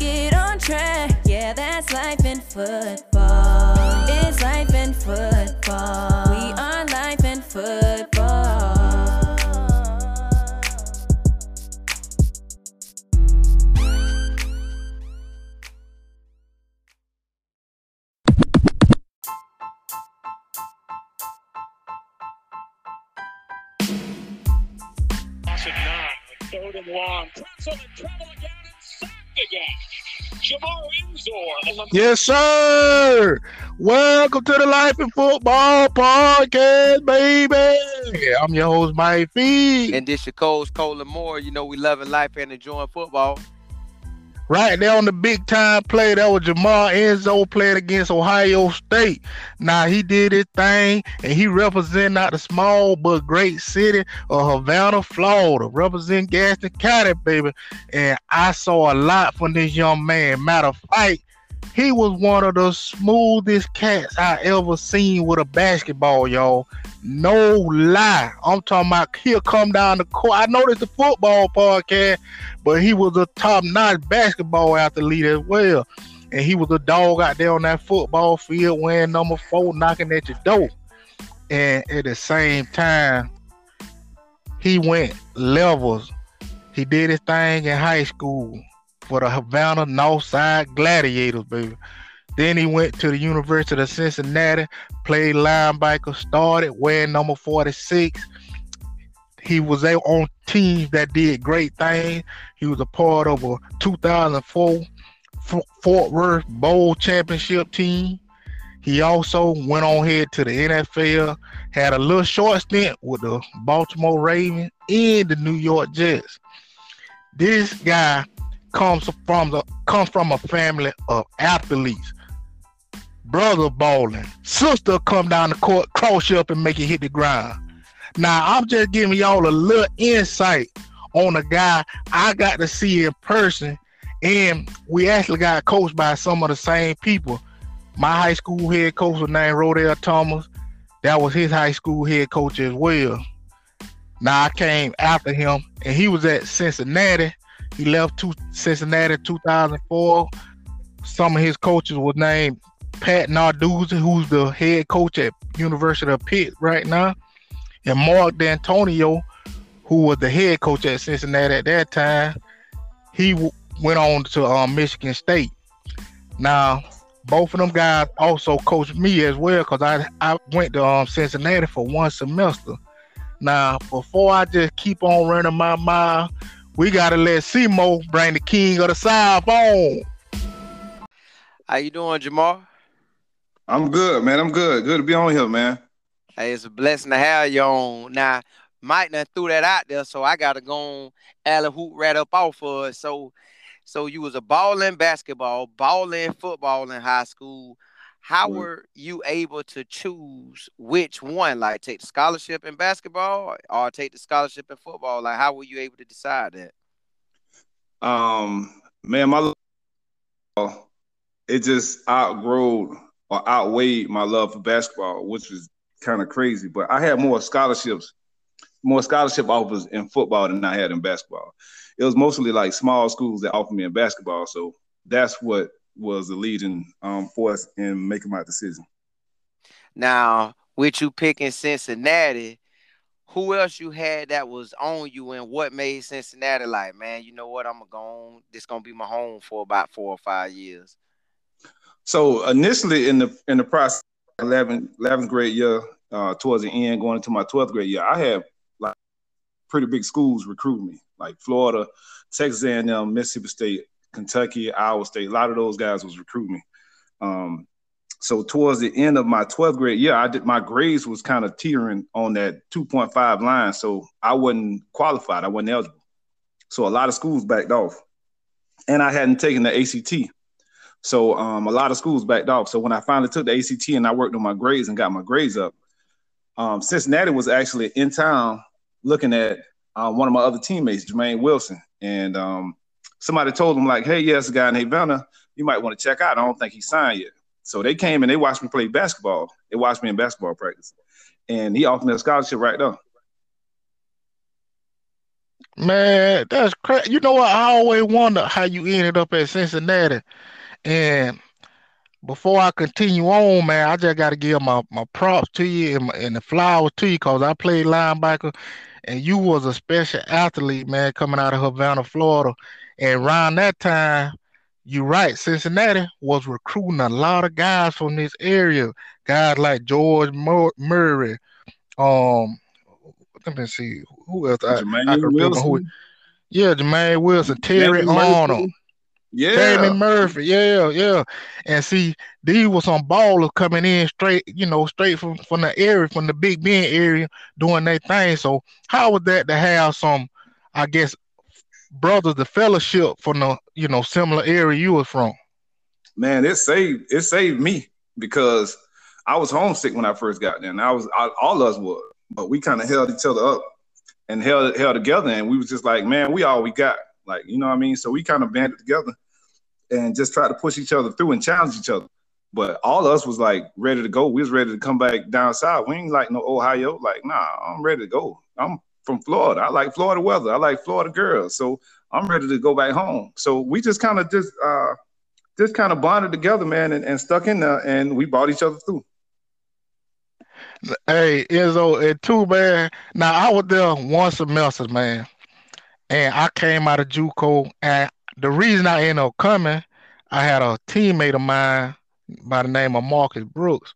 get on track. Yeah, that's life in football. It's life in football. We are life in football. Johnson nine, third and long. Treble again and sacked again. Yes, sir. Welcome to the Life in Football podcast, baby. I'm your host, Mike Fee. And this your coach, Colin Moore. You know, we loving life and enjoying football. Right there on the big time play, that was Jamar Enzo playing against Ohio State. Now he did his thing, and he representing not the small but great city of Havana, Florida, represent Gadsden County, baby. And I saw a lot from this young man. Matter of fact, he was one of the smoothest cats I ever seen with a basketball, y'all. No lie. I'm talking about he'll come down the court. I know this the football podcast, but he was a top-notch basketball athlete as well. And he was a dog out there on that football field wearing number four, knocking at your door. And at the same time, he went levels. He did his thing in high school for the Havana Northside Gladiators, baby. Then he went to the University of Cincinnati, played linebacker, started wearing number 46. He was on teams that did great things. He was a part of a 2004 Fort Worth Bowl championship team. He also went on head to the NFL, had a little short stint with the Baltimore Ravens and the New York Jets. This guy comes from the comes from a family of athletes. Brother balling, sister come down the court, cross you up and make you hit the ground. Now I'm just giving y'all a little insight on a guy I got to see in person, and we actually got coached by some of the same people. My high school head coach was named Rodell Thomas. That was his high school head coach as well. Now I came after him, and he was at Cincinnati. He left to Cincinnati in 2004. Some of his coaches was named Pat Narduzzi, who's the head coach at University of Pitt right now, and Mark Dantonio, who was the head coach at Cincinnati at that time. He w- went on to um, Michigan State. Now, both of them guys also coached me as well because I I went to um, Cincinnati for one semester. Now, before I just keep on running my mouth, we gotta let Simo bring the king of the South on. How you doing, Jamar? I'm good, man. I'm good. Good to be on here, man. Hey, it's a blessing to have you on. Now, Mike done threw that out there, so I gotta go on alley hoop right up off of it. So, so you was a ball in basketball, ball in football in high school. How were you able to choose which one? Like take the scholarship in basketball or take the scholarship in football? Like how were you able to decide that? Um, man, my it just outgrew or outweighed my love for basketball, which was kind of crazy. But I had more scholarships, more scholarship offers in football than I had in basketball. It was mostly like small schools that offered me in basketball, so that's what was the leading um, force in making my decision. Now, with you picking Cincinnati, who else you had that was on you and what made Cincinnati like, man, you know what, I'm gonna go on, this gonna be my home for about four or five years. So initially in the in the process, 11th, 11th grade year, uh, towards the end, going into my 12th grade year, I had like pretty big schools recruit me, like Florida, Texas A&M, Mississippi State, Kentucky, Iowa State. A lot of those guys was recruiting me. Um, so towards the end of my 12th grade year, I did my grades was kind of teetering on that 2.5 line, so I wasn't qualified. I wasn't eligible. So a lot of schools backed off. and I hadn't taken the ACT. So um, a lot of schools backed off. So when I finally took the ACT and I worked on my grades and got my grades up, um, Cincinnati was actually in town looking at uh, one of my other teammates, Jermaine Wilson, and um, somebody told him like, "Hey, yes, a guy named Vanna, you might want to check out. I don't think he signed yet." So they came and they watched me play basketball. They watched me in basketball practice, and he offered me a scholarship right there. Man, that's crazy. You know what? I always wonder how you ended up at Cincinnati. And before I continue on, man, I just got to give my, my props to you and, my, and the flowers to you because I played linebacker and you was a special athlete, man, coming out of Havana, Florida. And around that time, you're right, Cincinnati was recruiting a lot of guys from this area. Guys like George Murray, um, let me see who else. I, Jermaine I can remember who. Wilson. Yeah, Jermaine Wilson, Terry Arnold, Yeah, Tammy Murphy. Yeah, yeah. And see, these were some ballers coming in straight, you know, straight from from the area, from the Big Bend area, doing their thing. So how was that to have some, I guess, brothers, the fellowship from the you know similar area you was from? man, it saved it saved me because I was homesick when I first got there, and I was I, all of us were, but we kind of held each other up and held held together, and we was just like, man, we all we got, like you know what I mean. So we kind of banded together and just tried to push each other through and challenge each other. But all of us was like ready to go. We was ready to come back down south. We ain't like no Ohio. Like, nah, I'm ready to go. I'm from Florida. I like Florida weather. I like Florida girls. So I'm ready to go back home. So we just kind of just uh just kind of bonded together, man, and, and stuck in there and we bought each other through. Hey, Enzo, and too, man. Now I was there one semester, man, and I came out of JUCO, and the reason I ended up coming, I had a teammate of mine by the name of Marcus Brooks,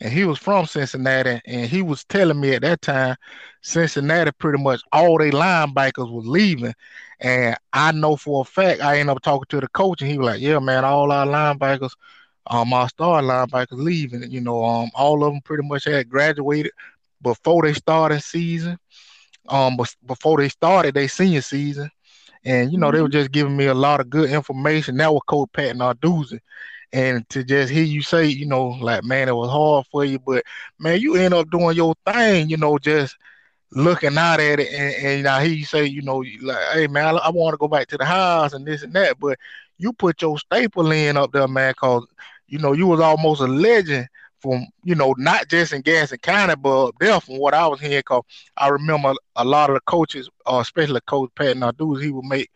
and he was from Cincinnati, and he was telling me at that time, Cincinnati pretty much all their linebackers was leaving, and I know for a fact I ended up talking to the coach, and he was like, "Yeah, man, all our linebackers." um, our star linebackers leaving. You know, um, all of them pretty much had graduated before they started season. Um, before they started their senior season, and you know they were just giving me a lot of good information. That was Coach Pat Narduzzi. And to just hear you say, you know, like man, it was hard for you, but man, you end up doing your thing, you know, just looking out at it, and, and I hear you say, you know, like, hey man, I, I want to go back to the house and this and that, but you put your staple in up there, man, cause you know you was almost a legend from you know not just in Gadsden County, but up there from what I was hearing. Cause I remember a lot of the coaches, uh, especially Coach Pat Narduzzi, he would make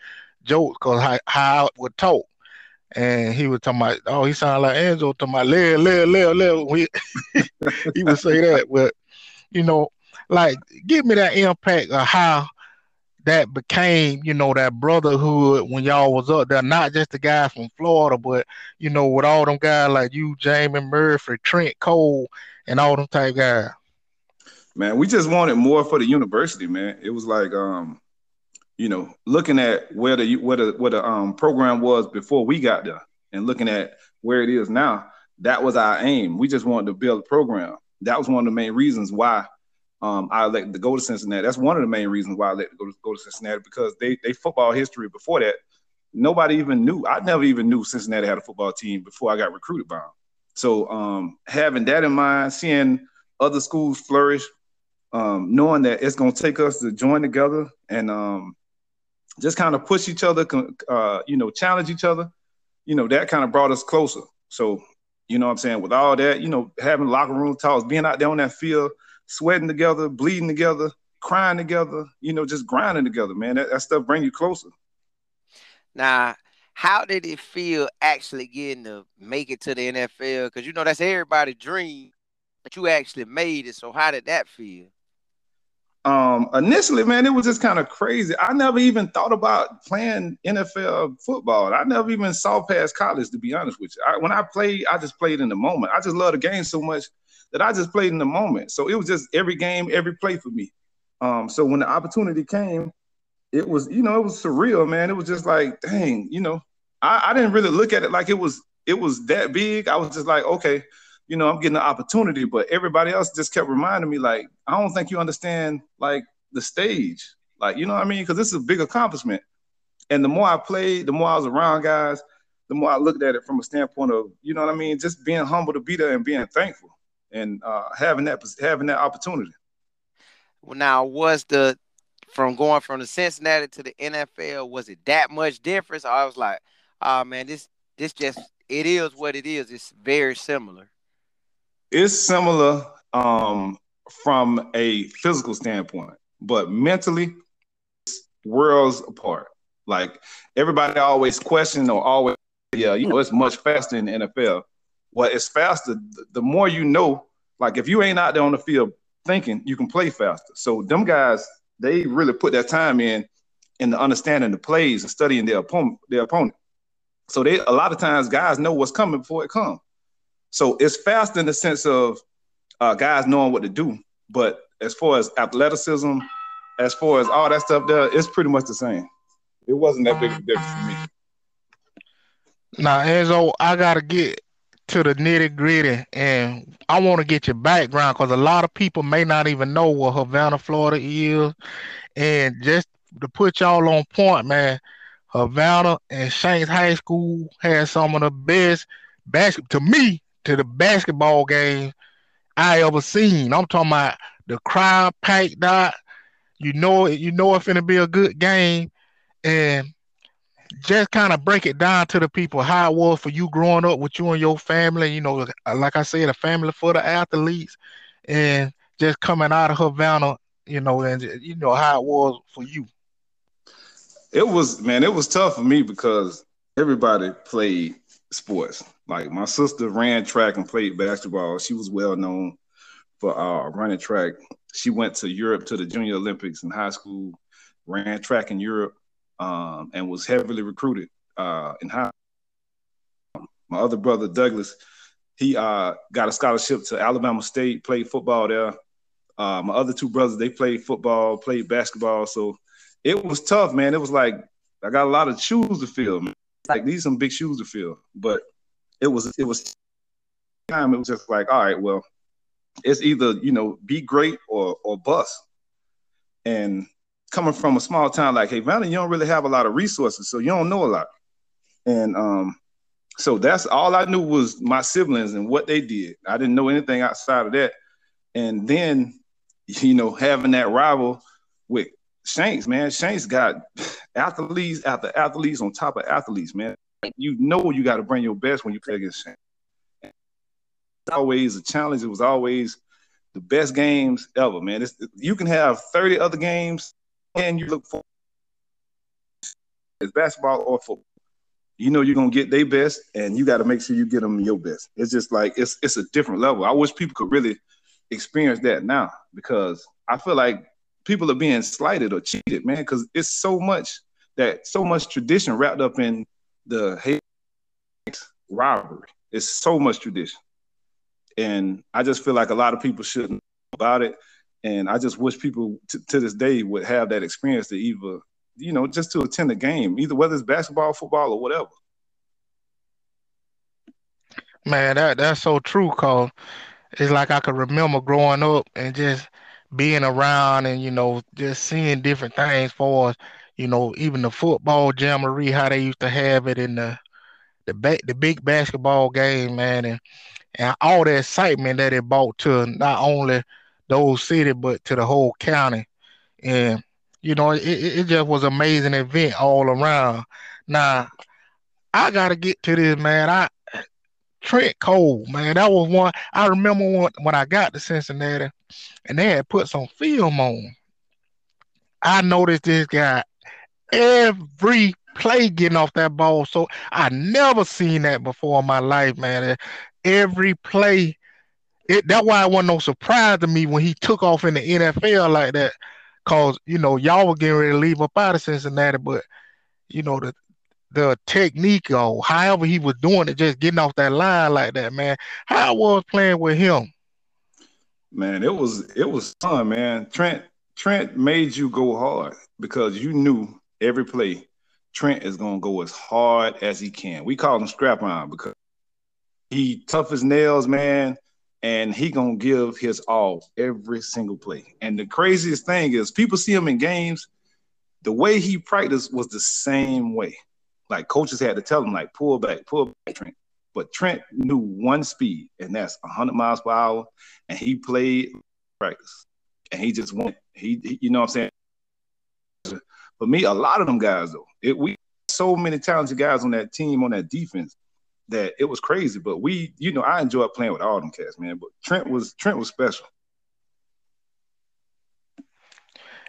jokes cause how, how I would talk. And he was talking about, oh, he sounded like Enzo to my live, live, live. We, he would say that, but you know, like give me that impact of how that became, you know, that brotherhood when y'all was up there, not just the guys from Florida, but you know, with all them guys like you, Jamie Murphy, Trent Cole, and all them type guys. Man, we just wanted more for the university, man. It was like um, you know, looking at where the where the where the um program was before we got there and looking at where it is now, that was our aim. We just wanted to build a program. That was one of the main reasons why um, I elected to go to Cincinnati. That's one of the main reasons why I to go to, go to Cincinnati because they they football history before that, nobody even knew. I never even knew Cincinnati had a football team before I got recruited by them. So um, having that in mind, seeing other schools flourish, um, knowing that it's going to take us to join together and um, just kind of push each other, uh, you know, challenge each other, you know, that kind of brought us closer. So, you know what I'm saying? With all that, you know, having locker room talks, being out there on that field, sweating together, bleeding together, crying together, you know, just grinding together, man. That, that stuff bring you closer. Now, how did it feel actually getting to make it to the NFL? Because you know that's everybody's dream, but you actually made it. So how did that feel? Um, initially, man, it was just kind of crazy. I never even thought about playing NFL football. I never even saw past college, to be honest with you. I, when I played, I just played in the moment. I just love the game so much that I just played in the moment. So it was just every game, every play for me. Um, so when the opportunity came, it was, you know, it was surreal, man. It was just like, dang, you know, I, I didn't really look at it like it was it was that big. I was just like, okay, you know, I'm getting an opportunity, but everybody else just kept reminding me, like, I don't think you understand like the stage, like, you know what I mean? Because this is a big accomplishment. And the more I played, the more I was around guys, the more I looked at it from a standpoint of, you know what I mean, just being humble to be there and being thankful and uh, having that having that opportunity. Well, now was the from going from the Cincinnati to the NFL, was it that much difference? I was like, oh man, this this just it is what it is. It's very similar. It's similar um, from a physical standpoint, but mentally, worlds apart. Like everybody always question or always, yeah, you know, it's much faster in the NFL. Well, it's faster. The more you know, like if you ain't out there on the field thinking, you can play faster. So them guys, they really put that time in in the understanding the plays and studying their opponent, their opponent. So they a lot of times guys know what's coming before it comes. So it's fast in the sense of uh, guys knowing what to do. But as far as athleticism, as far as all that stuff there, it's pretty much the same. It wasn't that big of a difference for me. Now, Enzo, I gotta get to the nitty gritty, and I want to get your background because a lot of people may not even know what Havana, Florida is, and just to put y'all on point, man. Havana and Shanks High School had some of the best basketball to me to the basketball game I ever seen. I'm talking about the crowd packed out. You know. You know it's gonna be a good game, and just kind of break it down to the people how it was for you growing up with you and your family. You know, like I said, a family for the athletes, and just coming out of Havana. You know, and you know how it was for you. It was man. It was tough for me because everybody played sports. Like my sister ran track and played basketball. She was well known for uh, running track. She went to Europe to the Junior Olympics in high school, ran track in Europe, um, and was heavily recruited uh, in high. My other brother Douglas, he uh, got a scholarship to Alabama State, played football there. Uh, my other two brothers, they played football, played basketball. So it was tough, man. It was like I got a lot of shoes to fill. Man. Like these some big shoes to fill, but it was it was time. It was just like, all right, well, it's either you know be great or or bust. And coming from a small town like Havana, you don't really have a lot of resources, so you don't know a lot. And um, so that's all I knew was my siblings and what they did. I didn't know anything outside of that. And then, you know, having that rival with Shanks, man, Shanks got athletes after athletes on top of athletes, man you know you got to bring your best when you play against Shanks. It's always a challenge. It was always the best games ever, man. It's, you can have 30 other games and you look for it's basketball or football. You know you're gonna get their best, and you got to make sure you get them your best. It's just like it's it's a different level. I wish people could really experience that now because I feel like people are being slighted or cheated, man. Because it's so much that so much tradition wrapped up in the hate robbery. It's so much tradition. And I just feel like a lot of people shouldn't about it. And I just wish people t- to this day would have that experience to either, you know, just to attend a game, either whether it's basketball, football, or whatever. Man, that that's so true, cause it's like I could remember growing up and just being around and you know just seeing different things for us you know, even the football jamboree, how they used to have it in the the ba- the big basketball game, man, and and all the excitement that it brought to not only those city, but to the whole county, and you know, it, it just was amazing event all around. Now, I gotta get to this, man. I Trent Cole, man, that was one I remember when, when I got to Cincinnati, and they had put some film on. I noticed this guy every play getting off that ball. So I never seen that before in my life, man. Every play, it that's why it wasn't no surprise to me when he took off in the NFL like that. Cause you know y'all were getting ready to leave up out of Cincinnati, but you know the the technique or however he was doing it, just getting off that line like that, man. How I was playing with him. Man, it was it was fun, man. Trent Trent made you go hard because you knew every play, Trent is gonna go as hard as he can. We call him strap on because he tough as nails, man, and he gonna give his all every single play. And the craziest thing is people see him in games, the way he practiced was the same way. Like coaches had to tell him, like, pull back, pull back, Trent. But Trent knew one speed, and that's 100 miles per hour. And he played practice, and he just went. He, he you know what I'm saying. For me, a lot of them guys though, it we so many talented guys on that team on that defense that it was crazy. But we, you know, I enjoyed playing with all them cats, man. But Trent was Trent was special.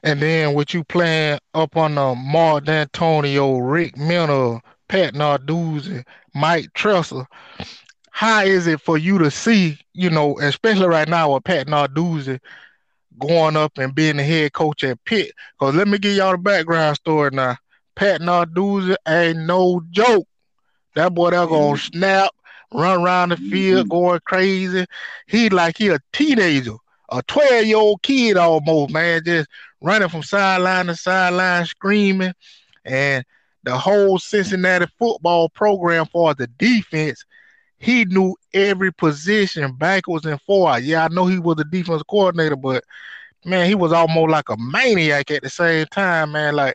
And then with you playing up on the Mark Dantonio, Rick Minter, Pat Narduzzi, Mike Tressel, how is it for you to see, you know, especially right now with Pat Narduzzi going up and being the head coach at Pitt? Because let me give y'all the background story now. Pat Narduzzi ain't no joke. That boy that gonna mm-hmm. snap, run around the field, mm-hmm. going crazy. He like he a teenager, a 12 year old kid almost, man, just running from sideline to sideline, screaming. And the whole Cincinnati football program for the defense, he knew every position backwards and forward. Yeah, I know he was the defense coordinator, but man, he was almost like a maniac at the same time, man. Like,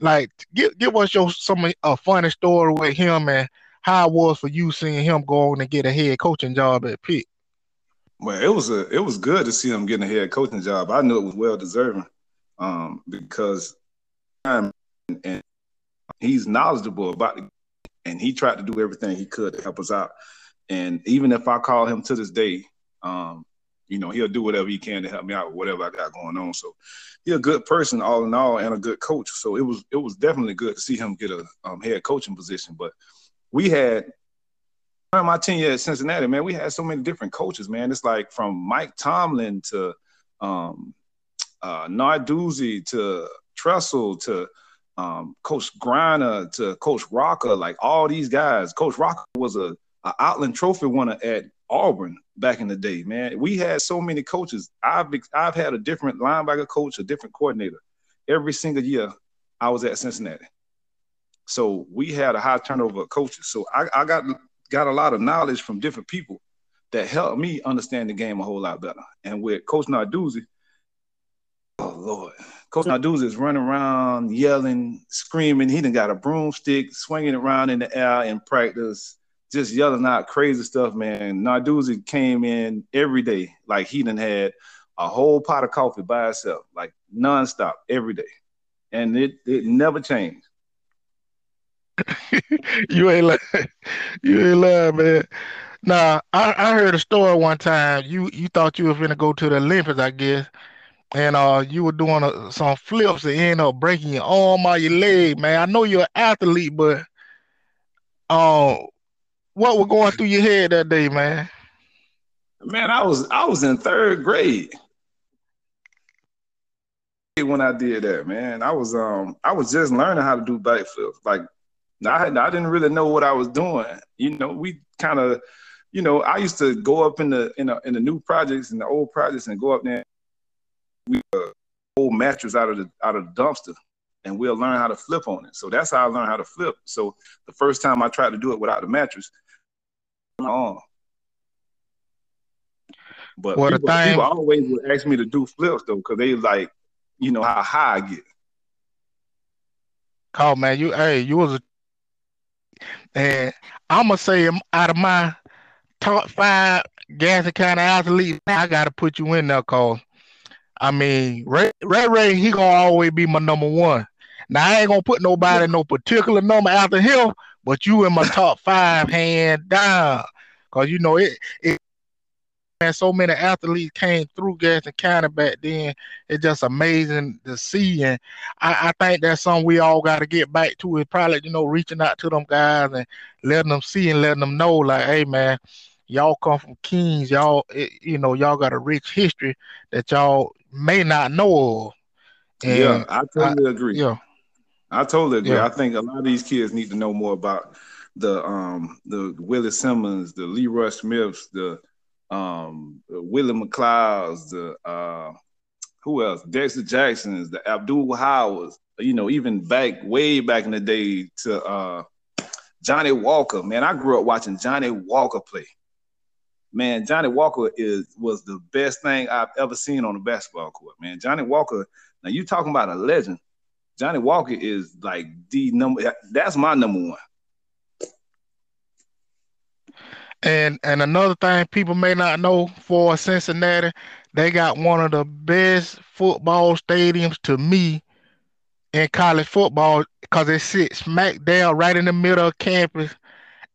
like give give us your some a funny story with him and how it was for you seeing him go on and get a head coaching job at Pitt. Well, it was a it was good to see him getting a head coaching job. I knew it was well deserving um, because and, and he's knowledgeable about it, and he tried to do everything he could to help us out. And even if I call him to this day, um, you know, he'll do whatever he can to help me out with whatever I got going on. So he's a good person all in all and a good coach. So it was it was definitely good to see him get a um, head coaching position. But we had during my tenure at Cincinnati, man, we had so many different coaches, man. It's like from Mike Tomlin to um, uh, Narduzzi to Tressel to um, Coach Greiner to Coach Rocker, like all these guys. Coach Rocker was a, a Outland Trophy winner at Auburn back in the day, man. We had so many coaches. I've I've had a different linebacker coach, a different coordinator every single year I was at Cincinnati. So we had a high turnover of coaches. So I, I got got a lot of knowledge from different people that helped me understand the game a whole lot better. And with Coach Narduzzi, oh Lord, Coach Narduzzi is running around yelling, screaming. He done got a broomstick swinging around in the air in practice just yelling out crazy stuff, man. Narduzzi came in every day, like he done had a whole pot of coffee by himself, like nonstop every day, and it it never changed. you ain't lying. You ain't lying, man. Nah, I, I heard a story one time. You you thought you were gonna go to the Olympics, I guess, and uh, you were doing a, some flips and end up breaking your arm or your leg, man. I know you're an athlete, but um, uh, what was going through your head that day, man? Man, I was I was in third grade when I did that, man. I was um I was just learning how to do backflips. Like I had, I didn't really know what I was doing. You know, we kind of, you know, I used to go up in the in, a, in the new projects and the old projects and go up there. We uh, old mattress out of the out of the dumpster and we'll learn how to flip on it. So that's how I learned how to flip. So the first time I tried to do it without the mattress, on. But What a people, thing. people always would ask me to do flips though, because they like, you know, how high I get. Oh man, you hey, you was a and I'm gonna say out of my top five Gadsden County athletes, I gotta put you in there, cause I mean Ray Ray, Ray he gonna always be my number one. Now I ain't gonna put nobody no particular number after him, but you in my top five hand down, cause you know it. it and so many athletes came through Gadsden County back then. It's just amazing to see, and I, I think that's something we all got to get back to. Is probably you know reaching out to them guys and letting them see and letting them know, like, hey man, y'all come from Kings, y'all, it, you know, y'all got a rich history that y'all may not know of. And yeah, I totally agree. yeah, I totally agree. Yeah. I think a lot of these kids need to know more about the um the Willie Simmons, the Leroy Smiths, the um the Willie McLeods, the uh who else? Dexter Jacksons, the Abdul Howards, you know, even back way back in the day to uh Johnny Walker. Man, I grew up watching Johnny Walker play. Man, Johnny Walker is was the best thing I've ever seen on a basketball court. Man, Johnny Walker. Now you talking about a legend. Johnny Walker is like the number. That's my number one. And and another thing people may not know for Cincinnati, they got one of the best football stadiums to me in college football because it sits smack down right in the middle of campus,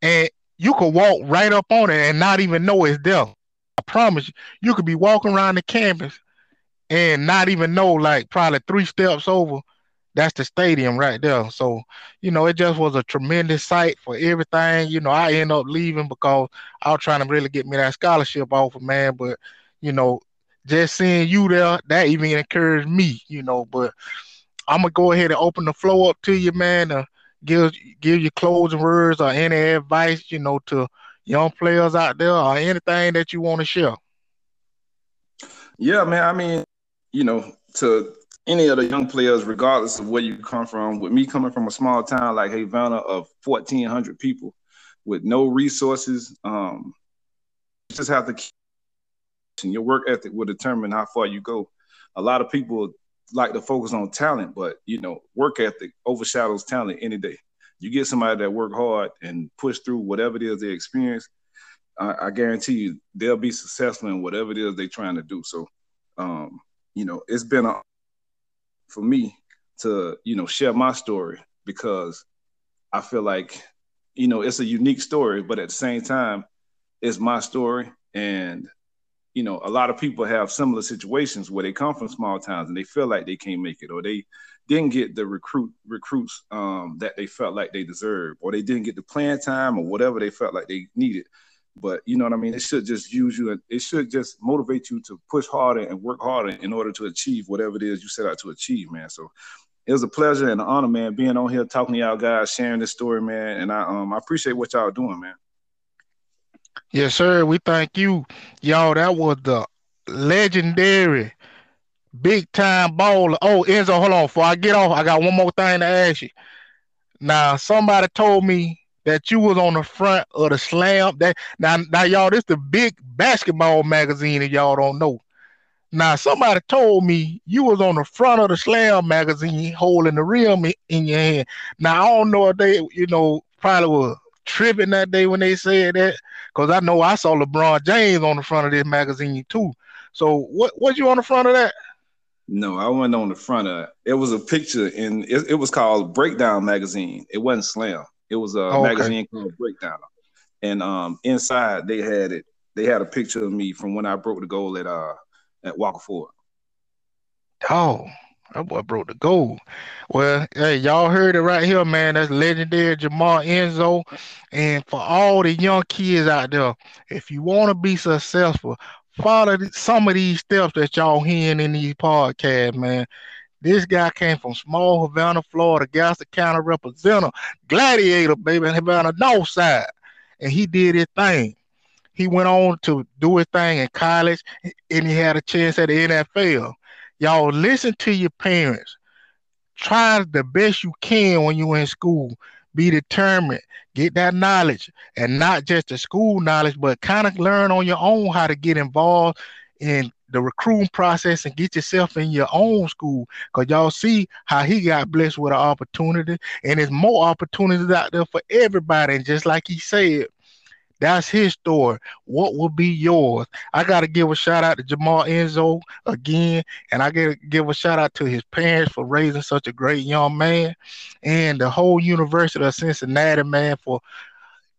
and you could walk right up on it and not even know it's there. I promise you, you could be walking around the campus and not even know, like probably three steps over, that's the stadium right there. So, you know, it just was a tremendous sight for everything. You know, I end up leaving because I was trying to really get me that scholarship offer, man. But, you know, just seeing you there, that even encouraged me, you know. But I'm gonna go ahead and open the floor up to you, man. To give give your closing words or any advice, you know, to young players out there or anything that you want to share. Yeah, man. I mean, you know, to any of the young players, regardless of where you come from, with me coming from a small town like Havana of 1,400 people with no resources, um, you just have to keep your work ethic will determine how far you go. A lot of people like to focus on talent, but you know, work ethic overshadows talent any day. You get somebody that work hard and push through whatever it is they experience, I, I guarantee you they'll be successful in whatever it is they're trying to do. So, um, you know, it's been a for me to you know share my story because I feel like you know it's a unique story, but at the same time, it's my story, and you know a lot of people have similar situations where they come from small towns and they feel like they can't make it, or they didn't get the recruit recruits um, that they felt like they deserved, or they didn't get the playing time, or whatever they felt like they needed. But you know what I mean? It should just use you and it should just motivate you to push harder and work harder in order to achieve whatever it is you set out to achieve, man. So it was a pleasure and an honor, man, being on here talking to y'all guys, sharing this story, man. And I um I appreciate what y'all doing, man. Yes, sir. We thank you. Y'all, that was the legendary big time baller. Oh, Enzo, hold on. Before I get off, I got one more thing to ask you. Now, somebody told me that you was on the front of the slam. That now, now y'all, this the big basketball magazine that y'all don't know. Now, somebody told me you was on the front of the slam magazine holding the rim in your hand. Now, I don't know if they, you know, probably was tripping that day when they said that, because I know I saw LeBron James on the front of this magazine too. So, what was you on the front of that? No, I wasn't on the front of it. It was a picture, and it, it was called Breakdown Magazine. It wasn't Slam. It was a oh, okay. magazine called Breakdown, and um, inside they had it. They had a picture of me from when I broke the goal at uh at Walker Ford. Oh, that boy broke the goal. Well, hey, y'all heard it right here, man. That's legendary Jamal Enzo. And for all the young kids out there, if you want to be successful, follow some of these steps that y'all hearing in these podcasts, man. This guy came from small Havana, Florida, Gadsden County representative, gladiator, baby, in Havana North Side. And he did his thing. He went on to do his thing in college and he had a chance at the NFL. Y'all listen to your parents. Try the best you can when you're in school. Be determined. Get that knowledge and not just the school knowledge, but kind of learn on your own how to get involved in the recruiting process and get yourself in your own school. Cause y'all see how he got blessed with an opportunity, and there's more opportunities out there for everybody. And just like he said, that's his story. What will be yours? I gotta give a shout out to Jamal Enzo again, and I gotta give a shout out to his parents for raising such a great young man, and the whole University of Cincinnati man for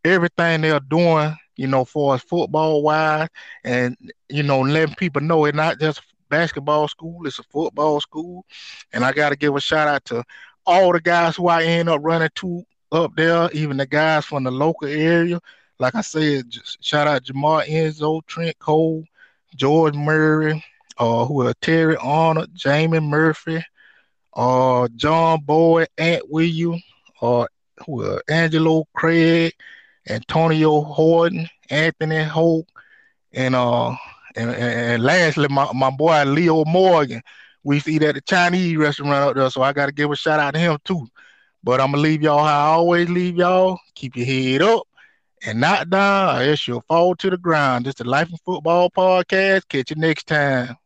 everything they're doing you know, for us football wise, and you know, letting people know it's not just basketball school, it's a football school. And I gotta give a shout out to all the guys who I end up running to up there, even the guys from the local area. Like I said, shout out Jamal Enzo, Trent Cole, George Murray, uh, who are Terry Arnold, Jamie Murphy, uh, John Boyd, Ant William, uh, who are Angelo Craig, Antonio Horton, Anthony Hope, and uh and, and lastly my, my boy Leo Morgan. We see that at the Chinese restaurant out there, so I gotta give a shout out to him too. But I'm gonna leave y'all how I always leave y'all. Keep your head up and not down, or else you'll fall to the ground. This is the Life and Football podcast. Catch you next time.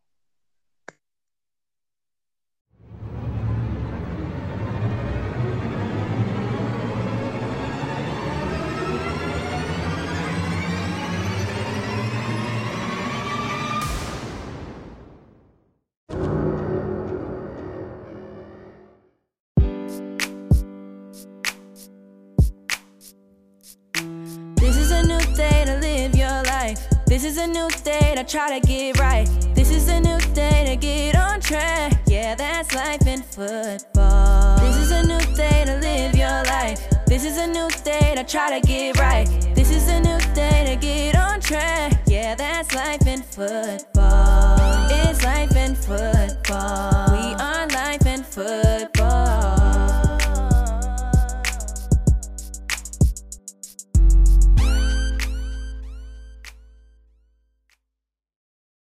is a new day to try to get right. This is a new day to get on track. Yeah, that's life in football. This is a new day to live your life. This is a new day to try to get right. This is a new day to get on track. Yeah, that's life in football. It's life in football. We are life in football.